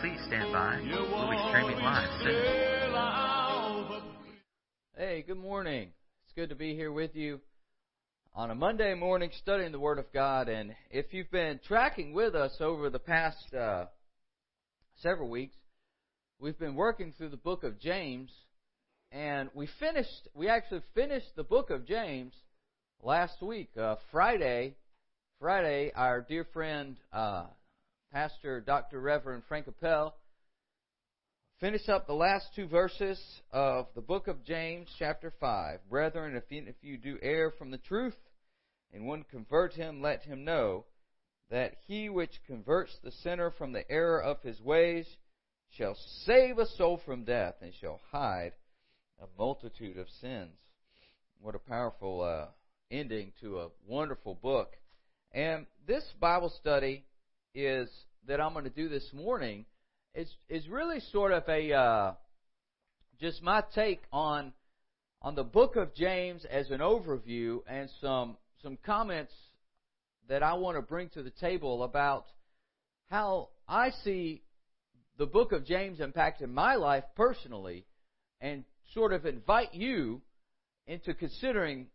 Please stand by. We'll be streaming live soon. Hey, good morning. It's good to be here with you on a Monday morning studying the Word of God. And if you've been tracking with us over the past uh, several weeks, we've been working through the book of James. And we finished, we actually finished the book of James last week, uh, Friday. Friday, our dear friend, uh, Pastor Dr. Reverend Frank Appel finish up the last two verses of the book of James, chapter 5. Brethren, if you, if you do err from the truth, and one convert him, let him know that he which converts the sinner from the error of his ways shall save a soul from death and shall hide a multitude of sins. What a powerful uh, ending to a wonderful book. And this Bible study is that I'm going to do this morning is is really sort of a uh, just my take on on the book of James as an overview and some some comments that I want to bring to the table about how I see the book of James impacting my life personally and sort of invite you into considering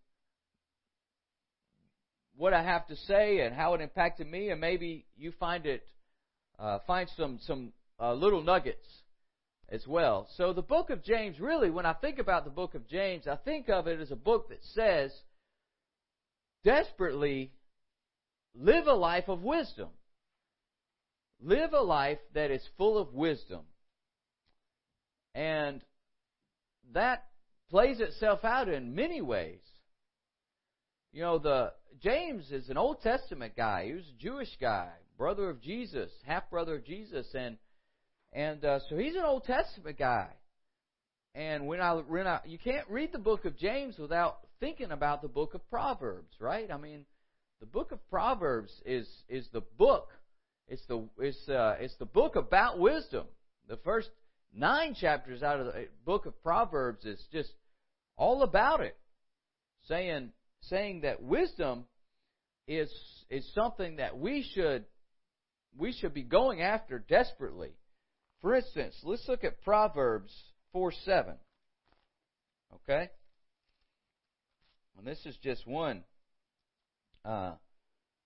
what I have to say and how it impacted me and maybe you find it uh, find some some uh, little nuggets as well. So the book of James, really, when I think about the book of James, I think of it as a book that says, desperately live a life of wisdom. Live a life that is full of wisdom. And that plays itself out in many ways. You know, the James is an Old Testament guy. He was a Jewish guy, brother of Jesus, half brother of Jesus, and and uh, so he's an Old Testament guy. And when I when I you can't read the book of James without thinking about the book of Proverbs, right? I mean, the book of Proverbs is is the book. It's the it's uh, it's the book about wisdom. The first nine chapters out of the book of Proverbs is just all about it, saying saying that wisdom is is something that we should we should be going after desperately. For instance, let's look at Proverbs 4 7. Okay? And this is just one. Uh,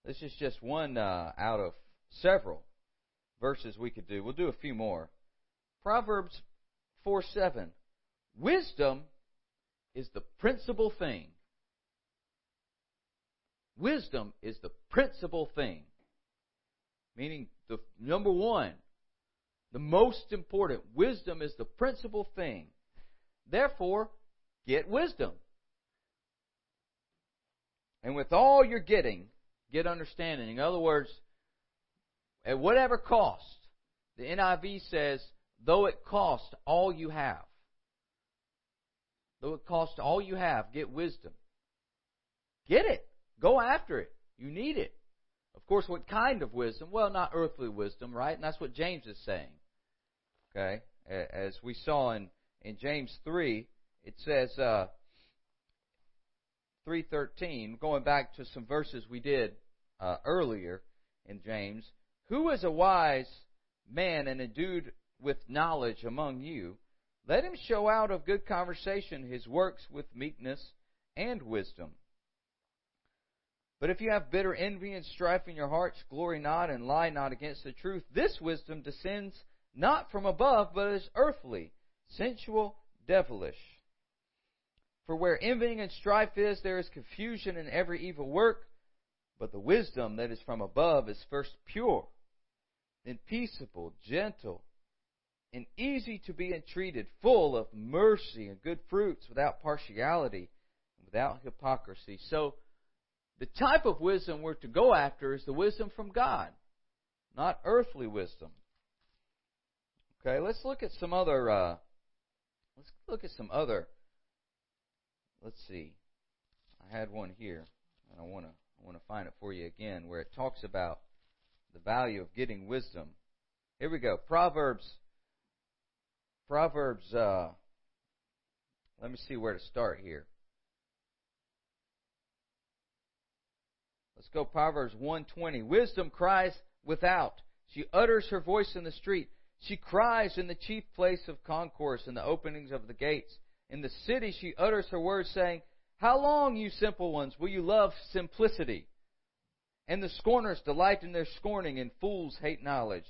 this is just one uh, out of several verses we could do. We'll do a few more. Proverbs 4 7. Wisdom is the principal thing. Wisdom is the principal thing. Meaning, the number one, the most important. Wisdom is the principal thing. Therefore, get wisdom. And with all you're getting, get understanding. In other words, at whatever cost, the NIV says, though it cost all you have. Though it cost all you have, get wisdom. Get it. Go after it. You need it. Of course, what kind of wisdom? Well, not earthly wisdom, right? And that's what James is saying. Okay? As we saw in, in James 3, it says, uh, 3.13, going back to some verses we did uh, earlier in James, who is a wise man and endued with knowledge among you? Let him show out of good conversation his works with meekness and wisdom. But if you have bitter envy and strife in your hearts, glory not and lie not against the truth. This wisdom descends not from above, but is earthly, sensual, devilish. For where envying and strife is, there is confusion in every evil work. But the wisdom that is from above is first pure, then peaceable, gentle, and easy to be entreated, full of mercy and good fruits, without partiality and without hypocrisy. So, the type of wisdom we're to go after is the wisdom from God, not earthly wisdom. Okay, let's look at some other. Uh, let's look at some other. Let's see. I had one here, and I want to I want to find it for you again, where it talks about the value of getting wisdom. Here we go. Proverbs. Proverbs. Uh, let me see where to start here. Let's go Proverbs 120. Wisdom cries without. She utters her voice in the street. She cries in the chief place of concourse, in the openings of the gates. In the city she utters her words, saying, How long, you simple ones, will you love simplicity? And the scorners delight in their scorning, and fools hate knowledge.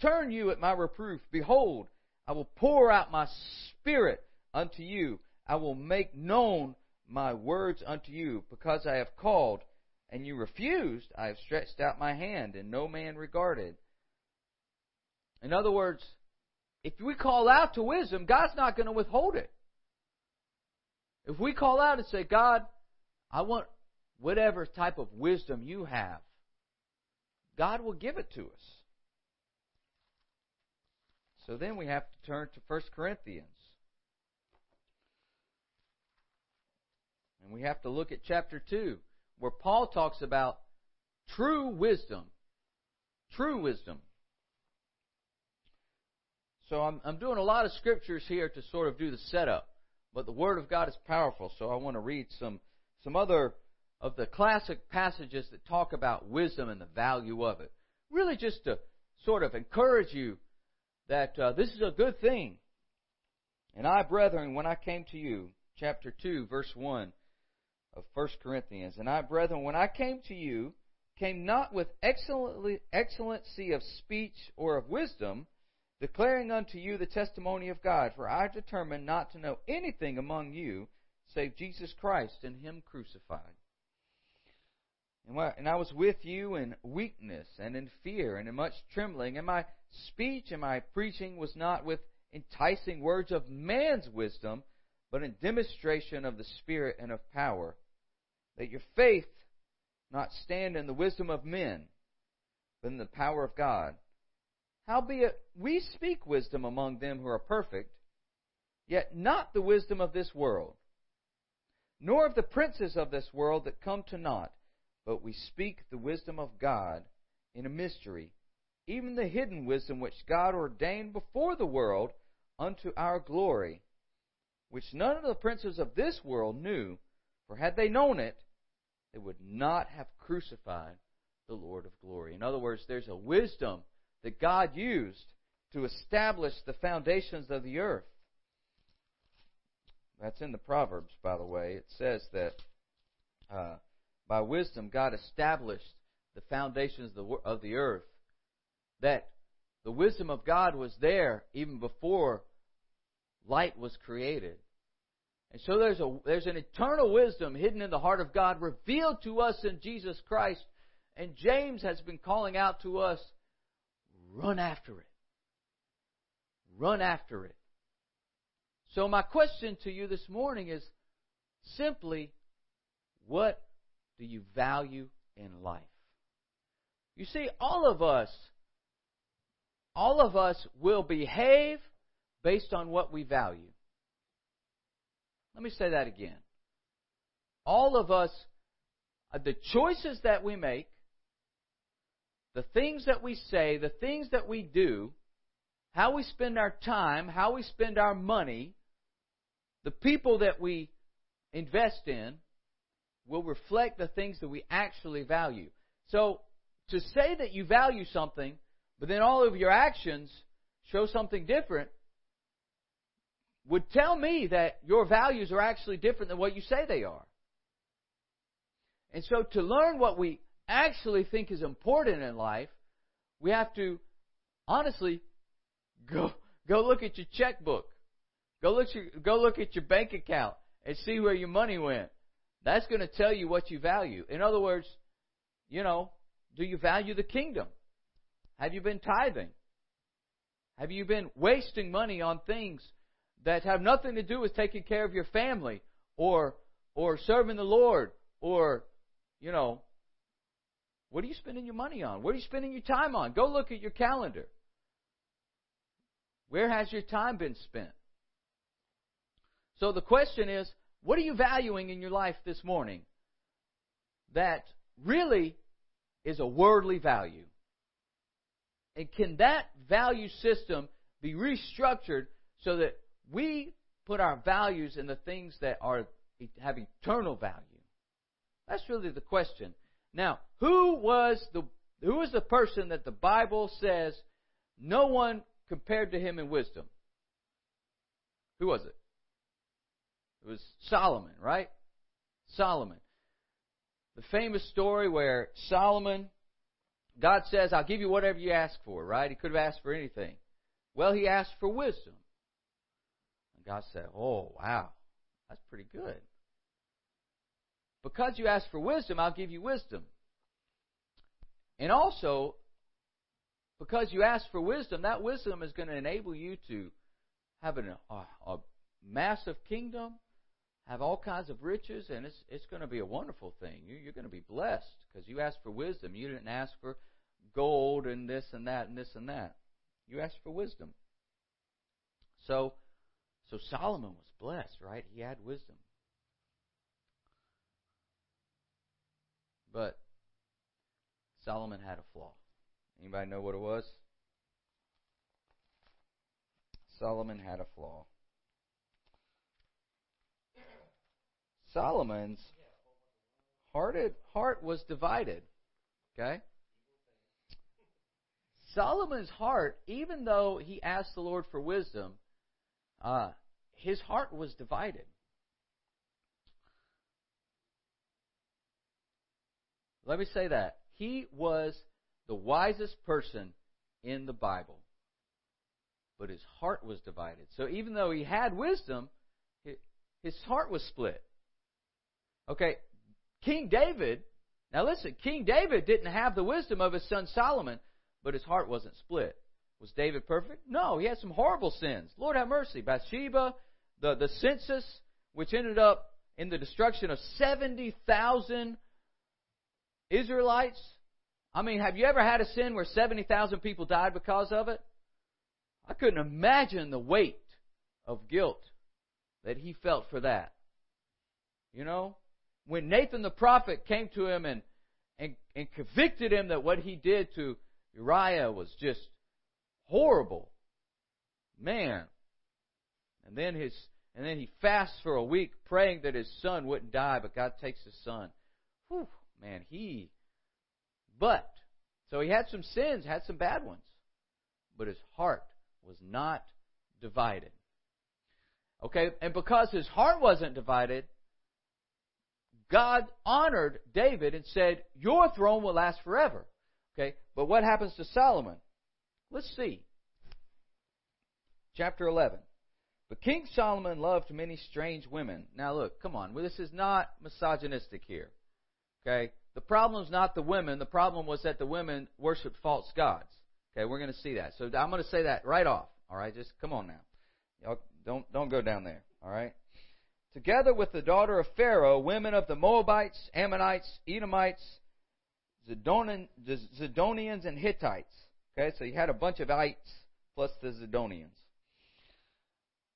Turn you at my reproof. Behold, I will pour out my spirit unto you. I will make known my words unto you, because I have called, and you refused. I have stretched out my hand, and no man regarded. In other words, if we call out to wisdom, God's not going to withhold it. If we call out and say, God, I want whatever type of wisdom you have, God will give it to us. So then we have to turn to 1 Corinthians. And we have to look at chapter 2, where Paul talks about true wisdom. True wisdom. So I'm, I'm doing a lot of scriptures here to sort of do the setup, but the Word of God is powerful, so I want to read some, some other of the classic passages that talk about wisdom and the value of it. Really just to sort of encourage you that uh, this is a good thing. And I, brethren, when I came to you, chapter 2, verse 1 of 1 Corinthians, and I, brethren, when I came to you, came not with excellency of speech or of wisdom, declaring unto you the testimony of God. For I determined not to know anything among you save Jesus Christ and Him crucified. And I was with you in weakness and in fear and in much trembling, and my speech and my preaching was not with enticing words of man's wisdom, but in demonstration of the Spirit and of power, that your faith not stand in the wisdom of men, but in the power of God. Howbeit, we speak wisdom among them who are perfect, yet not the wisdom of this world, nor of the princes of this world that come to naught, but we speak the wisdom of God in a mystery, even the hidden wisdom which God ordained before the world unto our glory, which none of the princes of this world knew, for had they known it, they would not have crucified the Lord of glory. In other words, there's a wisdom that God used to establish the foundations of the earth. That's in the Proverbs, by the way. It says that uh, by wisdom God established the foundations of the, of the earth. That the wisdom of God was there even before light was created. And so there's a there's an eternal wisdom hidden in the heart of God revealed to us in Jesus Christ. And James has been calling out to us Run after it. Run after it. So, my question to you this morning is simply what do you value in life? You see, all of us, all of us will behave based on what we value. Let me say that again. All of us, uh, the choices that we make, the things that we say, the things that we do, how we spend our time, how we spend our money, the people that we invest in will reflect the things that we actually value. So, to say that you value something, but then all of your actions show something different, would tell me that your values are actually different than what you say they are. And so, to learn what we actually think is important in life, we have to honestly go go look at your checkbook. Go look your, go look at your bank account and see where your money went. That's going to tell you what you value. In other words, you know, do you value the kingdom? Have you been tithing? Have you been wasting money on things that have nothing to do with taking care of your family or or serving the Lord or you know what are you spending your money on? What are you spending your time on? Go look at your calendar. Where has your time been spent? So the question is, what are you valuing in your life this morning that really is a worldly value? And can that value system be restructured so that we put our values in the things that are have eternal value? That's really the question. Now, who was the who was the person that the Bible says no one compared to him in wisdom? Who was it? It was Solomon, right? Solomon. The famous story where Solomon, God says, I'll give you whatever you ask for, right? He could have asked for anything. Well, he asked for wisdom. God said, Oh, wow, that's pretty good. Because you asked for wisdom, I'll give you wisdom. And also, because you asked for wisdom, that wisdom is going to enable you to have an, a, a massive kingdom, have all kinds of riches, and it's it's going to be a wonderful thing. You, you're going to be blessed because you asked for wisdom. You didn't ask for gold and this and that and this and that. You asked for wisdom. So, so Solomon was blessed, right? He had wisdom. But Solomon had a flaw. Anybody know what it was? Solomon had a flaw. Solomon's hearted heart was divided. Okay? Solomon's heart, even though he asked the Lord for wisdom, uh, his heart was divided. Let me say that. He was the wisest person in the Bible, but his heart was divided. So even though he had wisdom, his heart was split. Okay, King David, now listen, King David didn't have the wisdom of his son Solomon, but his heart wasn't split. Was David perfect? No, he had some horrible sins. Lord have mercy. Bathsheba, the, the census, which ended up in the destruction of 70,000 Israelites. I mean, have you ever had a sin where 70,000 people died because of it? I couldn't imagine the weight of guilt that he felt for that. You know? When Nathan the prophet came to him and, and, and convicted him that what he did to Uriah was just horrible. Man. And then his and then he fasts for a week praying that his son wouldn't die, but God takes his son. Whew, man, he but, so he had some sins, had some bad ones, but his heart was not divided. Okay, and because his heart wasn't divided, God honored David and said, Your throne will last forever. Okay, but what happens to Solomon? Let's see. Chapter 11. But King Solomon loved many strange women. Now look, come on, this is not misogynistic here. Okay? The problem is not the women. The problem was that the women worshiped false gods. Okay, we're going to see that. So I'm going to say that right off. All right, just come on now. Y'all don't don't go down there. All right. Together with the daughter of Pharaoh, women of the Moabites, Ammonites, Edomites, Zidonians, and Hittites. Okay, so you had a bunch of ites plus the Zidonians.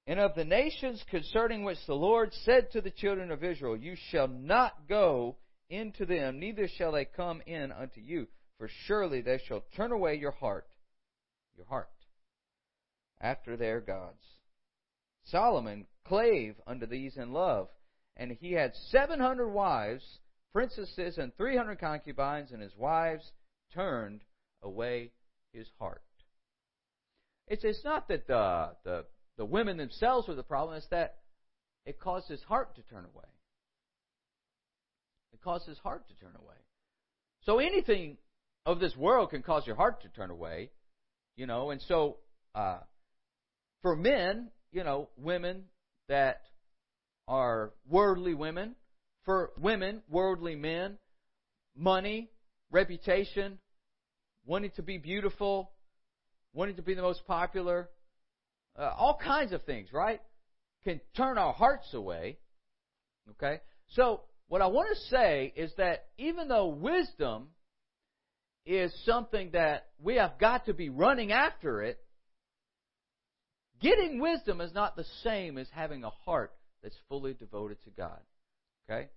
And of the nations concerning which the Lord said to the children of Israel, You shall not go into them, neither shall they come in unto you, for surely they shall turn away your heart, your heart, after their gods. Solomon clave unto these in love, and he had seven hundred wives, princesses, and three hundred concubines, and his wives turned away his heart. It's, it's not that the, the, the women themselves were the problem, it's that it caused his heart to turn away cause his heart to turn away. So anything of this world can cause your heart to turn away, you know, and so uh, for men, you know, women that are worldly women, for women, worldly men, money, reputation, wanting to be beautiful, wanting to be the most popular, uh, all kinds of things, right? Can turn our hearts away. Okay? So, what I want to say is that even though wisdom is something that we have got to be running after it, getting wisdom is not the same as having a heart that's fully devoted to God. Okay?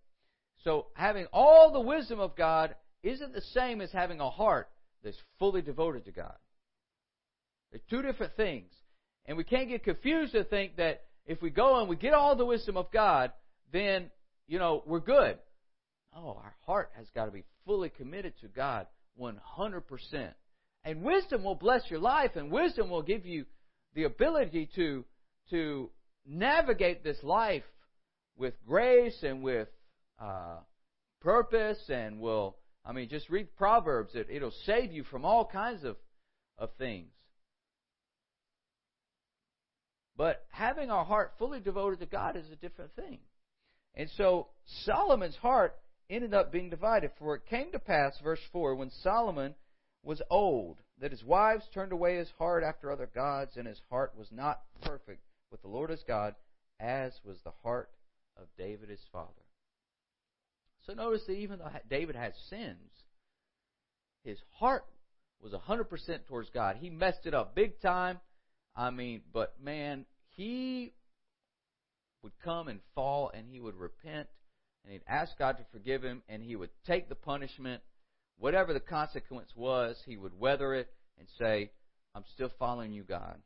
So having all the wisdom of God isn't the same as having a heart that's fully devoted to God. They're two different things. And we can't get confused to think that if we go and we get all the wisdom of God, then you know, we're good. Oh, our heart has got to be fully committed to God 100%. And wisdom will bless your life, and wisdom will give you the ability to, to navigate this life with grace and with uh, purpose, and will, I mean, just read Proverbs. It, it'll save you from all kinds of, of things. But having our heart fully devoted to God is a different thing. And so Solomon's heart ended up being divided. For it came to pass, verse 4, when Solomon was old, that his wives turned away his heart after other gods, and his heart was not perfect with the Lord his God, as was the heart of David his father. So notice that even though David had sins, his heart was 100% towards God. He messed it up big time. I mean, but man, he would come and fall and he would repent and he'd ask God to forgive him and he would take the punishment. Whatever the consequence was, he would weather it and say, I'm still following you, God.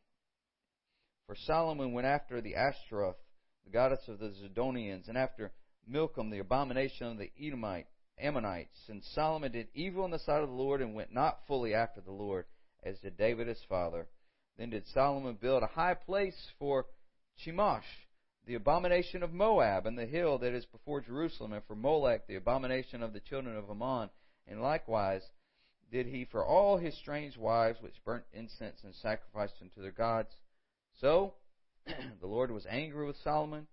For Solomon went after the Ashtaroth, the goddess of the Zidonians, and after Milcom, the abomination of the Edomite, Ammonites. And Solomon did evil in the sight of the Lord and went not fully after the Lord, as did David his father. Then did Solomon build a high place for Chemosh, the abomination of Moab, and the hill that is before Jerusalem, and for Molech, the abomination of the children of Ammon. And likewise did he for all his strange wives, which burnt incense and sacrificed unto their gods. So the Lord was angry with Solomon,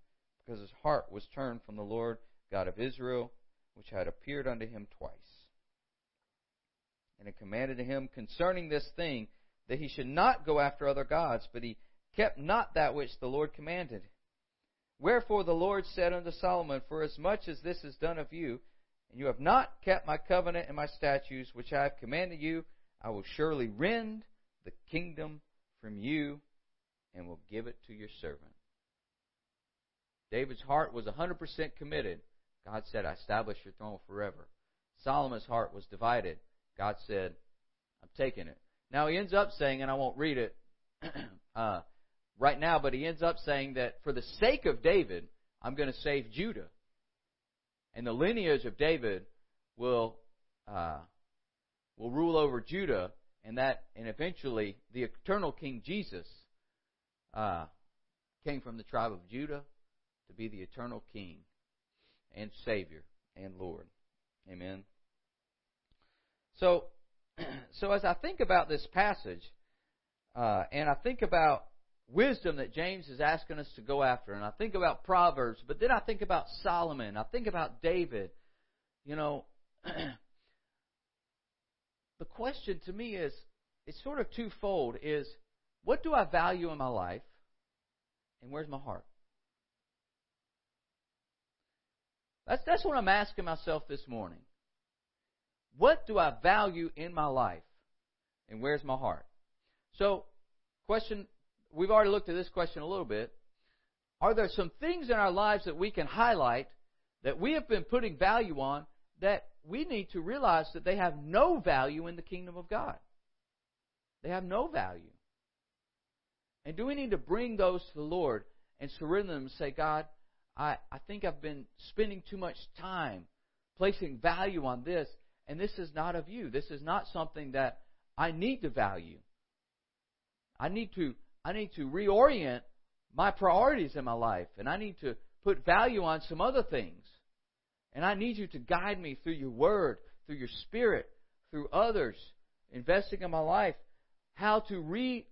because his heart was turned from the Lord God of Israel, which had appeared unto him twice. And it commanded him concerning this thing that he should not go after other gods, but he kept not that which the Lord commanded. Wherefore the Lord said unto Solomon, For as much as this is done of you, and you have not kept my covenant and my statutes which I have commanded you, I will surely rend the kingdom from you and will give it to your servant. David's heart was 100% committed. God said, I establish your throne forever. Solomon's heart was divided. God said, I'm taking it. Now he ends up saying, and I won't read it uh, right now, but he ends up saying that for the sake of David, I'm going to save Judah, and the lineage of David will uh, will rule over Judah, and that, and eventually the eternal King Jesus uh, came from the tribe of Judah to be the eternal King and Savior and Lord. Amen. So so as I think about this passage, uh, and I think about wisdom that James is asking us to go after, and I think about Proverbs, but then I think about Solomon, I think about David, you know, the question to me is, it's sort of twofold, is what do I value in my life, and where's my heart? That's, that's what I'm asking myself this morning. What do I value in my life? And where's my heart? So, question, we've already looked at this question a little bit. Are there some things in our lives that we can highlight that we have been putting value on that we need to realize that they have no value in the kingdom of God? They have no value. And do we need to bring those to the Lord and surrender them and say, God, I, I think I've been spending too much time placing value on this and this is not of you. This is not something that I need to value. I need to I need to reorient my priorities in my life and I need to put value on some other things. And I need you to guide me through your word, through your spirit, through others, investing in my life, how to re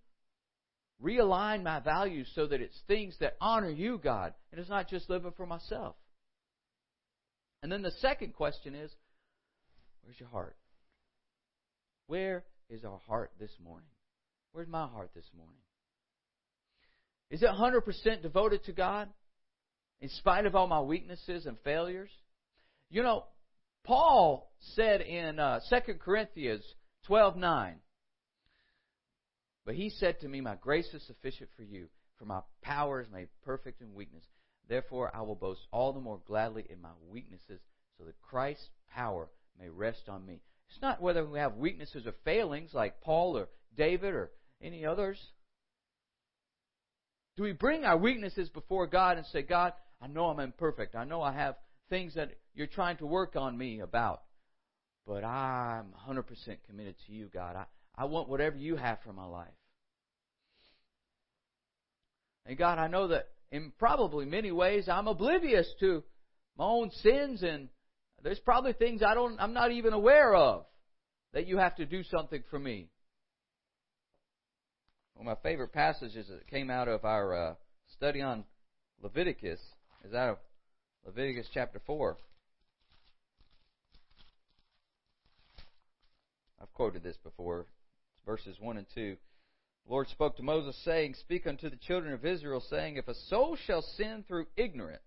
realign my values so that it's things that honor you, God, and it's not just living for myself. And then the second question is Where's your heart? Where is our heart this morning? Where's my heart this morning? Is it 100% devoted to God in spite of all my weaknesses and failures? You know, Paul said in uh, 2 Corinthians 12:9, but he said to me, My grace is sufficient for you, for my power is made perfect in weakness. Therefore, I will boast all the more gladly in my weaknesses, so that Christ's power may rest on me. It's not whether we have weaknesses or failings like Paul or David or any others. Do we bring our weaknesses before God and say, God, I know I'm imperfect. I know I have things that you're trying to work on me about. But I'm 100% committed to you, God. I, I want whatever you have for my life. And God, I know that in probably many ways I'm oblivious to my own sins and there's probably things I don't I'm not even aware of that you have to do something for me. One of my favorite passages that came out of our uh, study on Leviticus is out of Leviticus chapter 4. I've quoted this before. Verses 1 and 2. The Lord spoke to Moses, saying, Speak unto the children of Israel, saying, If a soul shall sin through ignorance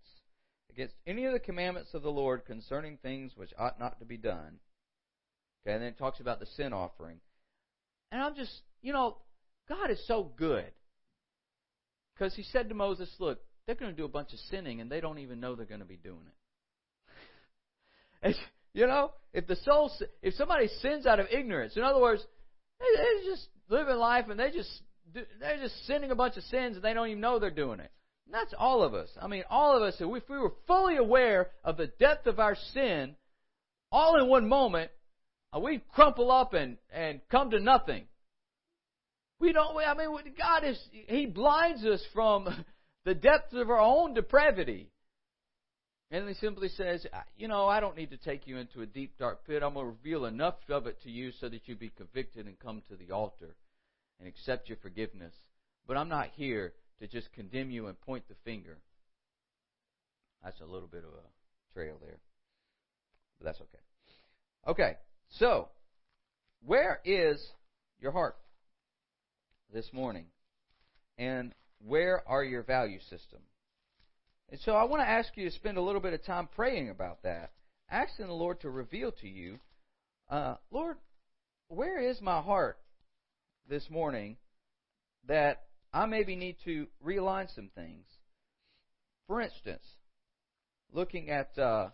against any of the commandments of the Lord concerning things which ought not to be done. Okay, and then it talks about the sin offering. And I'm just, you know, God is so good. Because he said to Moses, Look, they're going to do a bunch of sinning and they don't even know they're going to be doing it. you know, if the soul, if somebody sins out of ignorance, in other words, they, they just living life and they just they're just sinning a bunch of sins and they don't even know they're doing it. And that's all of us. I mean, all of us, if we were fully aware of the depth of our sin, all in one moment, uh, we'd crumple up and, and come to nothing. We don't, I mean, God is, He blinds us from the depths of our own depravity. And He simply says, you know, I don't need to take you into a deep, dark pit. I'm going to reveal enough of it to you so that you be convicted and come to the altar and accept your forgiveness. But I'm not here to just condemn you and point the finger. That's a little bit of a trail there. But that's okay. Okay, so where is your heart this morning? And where are your value system? And so I want to ask you to spend a little bit of time praying about that, asking the Lord to reveal to you, uh, Lord, where is my heart this morning that I maybe need to realign some things. For instance, looking at uh,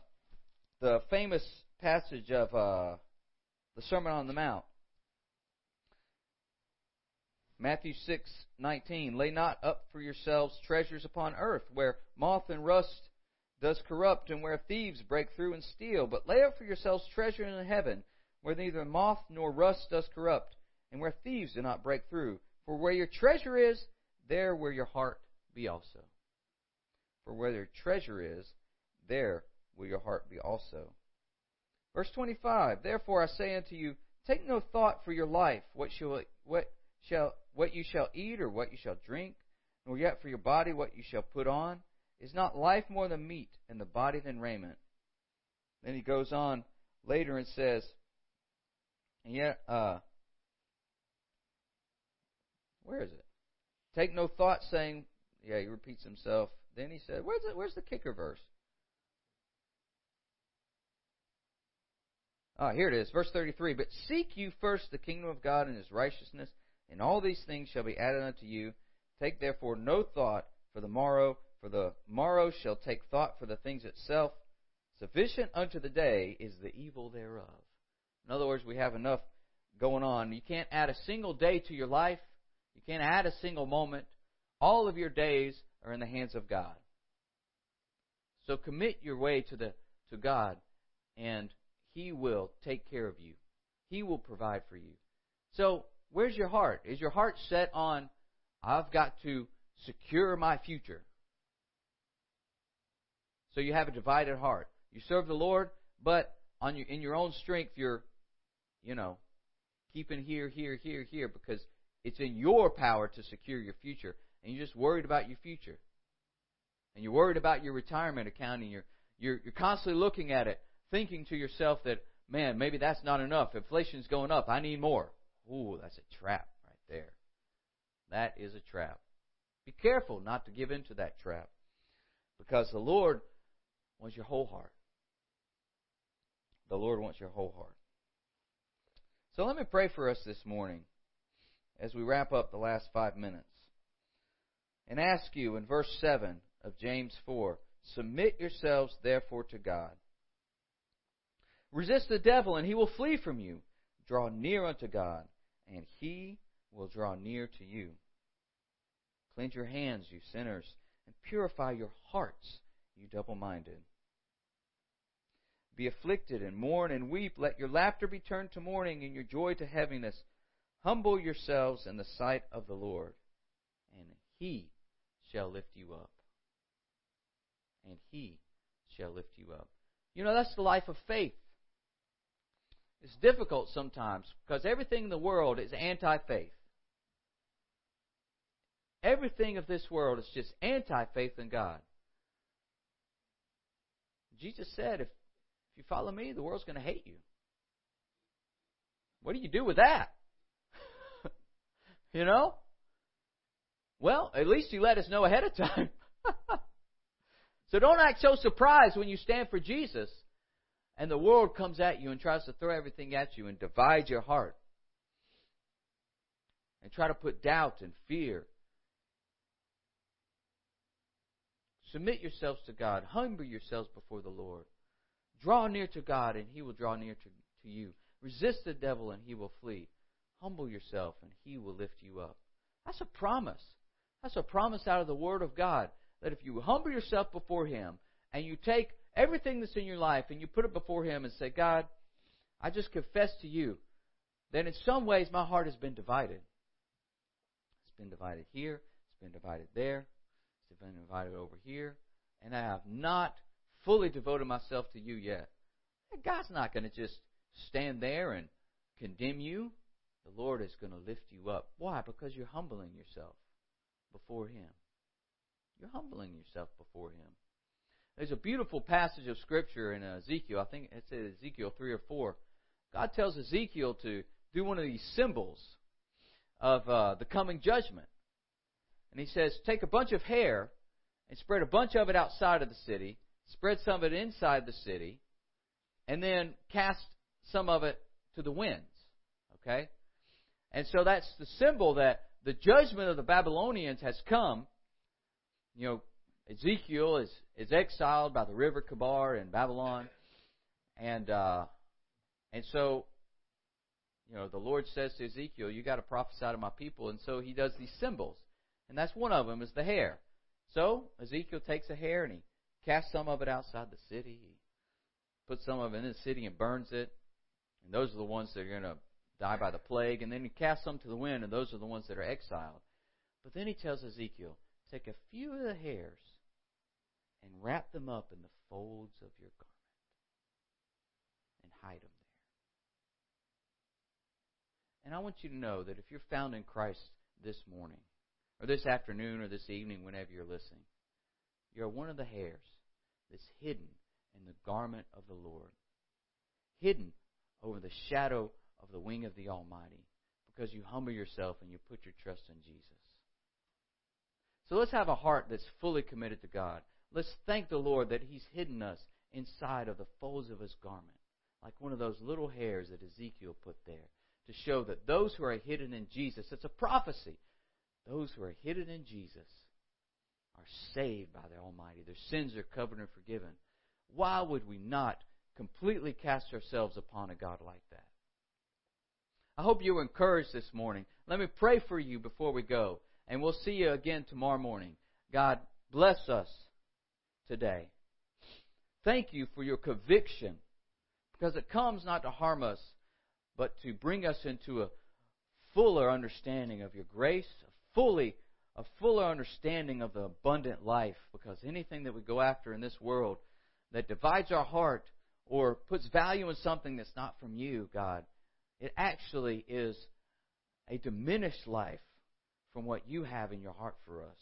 the famous passage of uh, the Sermon on the Mount, Matthew six nineteen, lay not up for yourselves treasures upon earth, where moth and rust does corrupt, and where thieves break through and steal. But lay up for yourselves treasure in heaven, where neither moth nor rust does corrupt, and where thieves do not break through. For where your treasure is, there will your heart be also. For where your treasure is, there will your heart be also. Verse 25, Therefore I say unto you, take no thought for your life, what shall, what shall, what you shall eat or what you shall drink, nor yet for your body what you shall put on. Is not life more than meat, and the body than raiment? Then he goes on later and says, and yet, uh, where is it? Take no thought, saying, yeah, he repeats himself. Then he said, where's the, where's the kicker verse? Ah, here it is, verse 33. But seek you first the kingdom of God and his righteousness, and all these things shall be added unto you. Take therefore no thought for the morrow, for the morrow shall take thought for the things itself. Sufficient unto the day is the evil thereof. In other words, we have enough going on. You can't add a single day to your life. You can't add a single moment. All of your days are in the hands of God. So commit your way to the to God and he will take care of you. He will provide for you. So, where's your heart? Is your heart set on I've got to secure my future? So you have a divided heart. You serve the Lord, but on your, in your own strength you're you know keeping here, here, here, here because it's in your power to secure your future. And you're just worried about your future. And you're worried about your retirement account and you're, you're, you're constantly looking at it, thinking to yourself that, man, maybe that's not enough. Inflation's going up. I need more. Ooh, that's a trap right there. That is a trap. Be careful not to give into that trap. Because the Lord wants your whole heart. The Lord wants your whole heart. So let me pray for us this morning as we wrap up the last five minutes. And ask you in verse 7 of James 4 Submit yourselves therefore to God. Resist the devil, and he will flee from you. Draw near unto God, and he will draw near to you. Cleanse your hands, you sinners, and purify your hearts, you double minded. be afflicted and mourn and weep. Let your laughter be turned to mourning and your joy to heaviness. Humble yourselves in the sight of the Lord, and he shall lift you up. And he shall lift you up. You know, that's the life of faith. It's difficult sometimes because everything in the world is anti faith. Everything of this world is just anti faith in God. Jesus said, if, if you follow me, the world's going to hate you. What do you do with that? you know? Well, at least you let us know ahead of time. so don't act so surprised when you stand for Jesus and the world comes at you and tries to throw everything at you and divide your heart and try to put doubt and fear. Submit yourselves to God. Humble yourselves before the Lord. Draw near to God, and He will draw near to, to you. Resist the devil, and he will flee. Humble yourself, and He will lift you up. That's a promise. That's a promise out of the Word of God that if you humble yourself before Him and you take everything that's in your life and you put it before Him and say, God, I just confess to you, that in some ways my heart has been divided. It's been divided here, it's been divided there, it's been divided over here, and I have not fully devoted myself to you yet. God's not going to just stand there and condemn you. The Lord is going to lift you up. Why? Because you're humbling yourself before Him. You're humbling yourself before Him. There's a beautiful passage of Scripture in Ezekiel. I think it's Ezekiel 3 or 4. God tells Ezekiel to do one of these symbols of uh, the coming judgment. And he says, Take a bunch of hair and spread a bunch of it outside of the city, spread some of it inside the city, and then cast some of it to the winds. Okay? And so that's the symbol that the judgment of the Babylonians has come. You know, Ezekiel is, is exiled by the river Chebar in Babylon. And, uh, and so, you know, the Lord says to Ezekiel, you got to prophesy to my people. And so he does these symbols. And that's one of them is the hair. So Ezekiel takes a hair and he casts some of it outside the city. He puts some of it in the city and burns it. And those are the ones that are going to die by the plague. And then he casts some to the wind, and those are the ones that are exiled. But then he tells Ezekiel, take a few of the hairs and wrap them up in the folds of your garment and hide them there. And I want you to know that if you're found in Christ this morning, or this afternoon, or this evening, whenever you're listening, you're one of the hairs that's hidden in the garment of the Lord, hidden over the shadow of the wing of the Almighty, because you humble yourself and you put your trust in Jesus. So let's have a heart that's fully committed to God. Let's thank the Lord that He's hidden us inside of the folds of His garment, like one of those little hairs that Ezekiel put there, to show that those who are hidden in Jesus, it's a prophecy, those who are hidden in Jesus are saved by the Almighty. Their sins are covered and forgiven. Why would we not completely cast ourselves upon a God like that? I hope you were encouraged this morning. Let me pray for you before we go, and we'll see you again tomorrow morning. God bless us today. Thank you for your conviction because it comes not to harm us, but to bring us into a fuller understanding of your grace, a fully a fuller understanding of the abundant life because anything that we go after in this world that divides our heart or puts value in something that's not from you, God, it actually is a diminished life from what you have in your heart for us.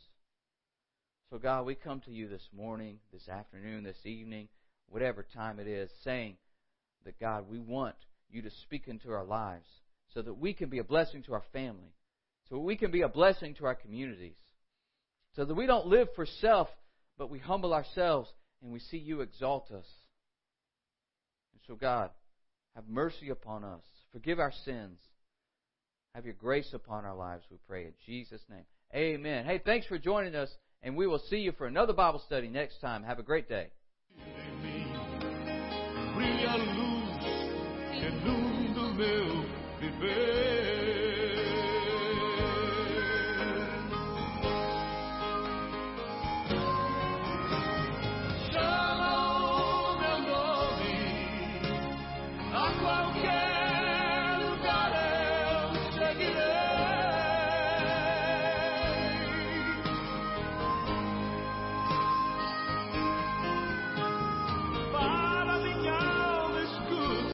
So, God, we come to you this morning, this afternoon, this evening, whatever time it is, saying that, God, we want you to speak into our lives so that we can be a blessing to our family, so we can be a blessing to our communities, so that we don't live for self, but we humble ourselves and we see you exalt us. And so, God, have mercy upon us. Forgive our sins. Have your grace upon our lives, we pray in Jesus' name. Amen. Hey, thanks for joining us and we will see you for another Bible study next time. Have a great day. luz,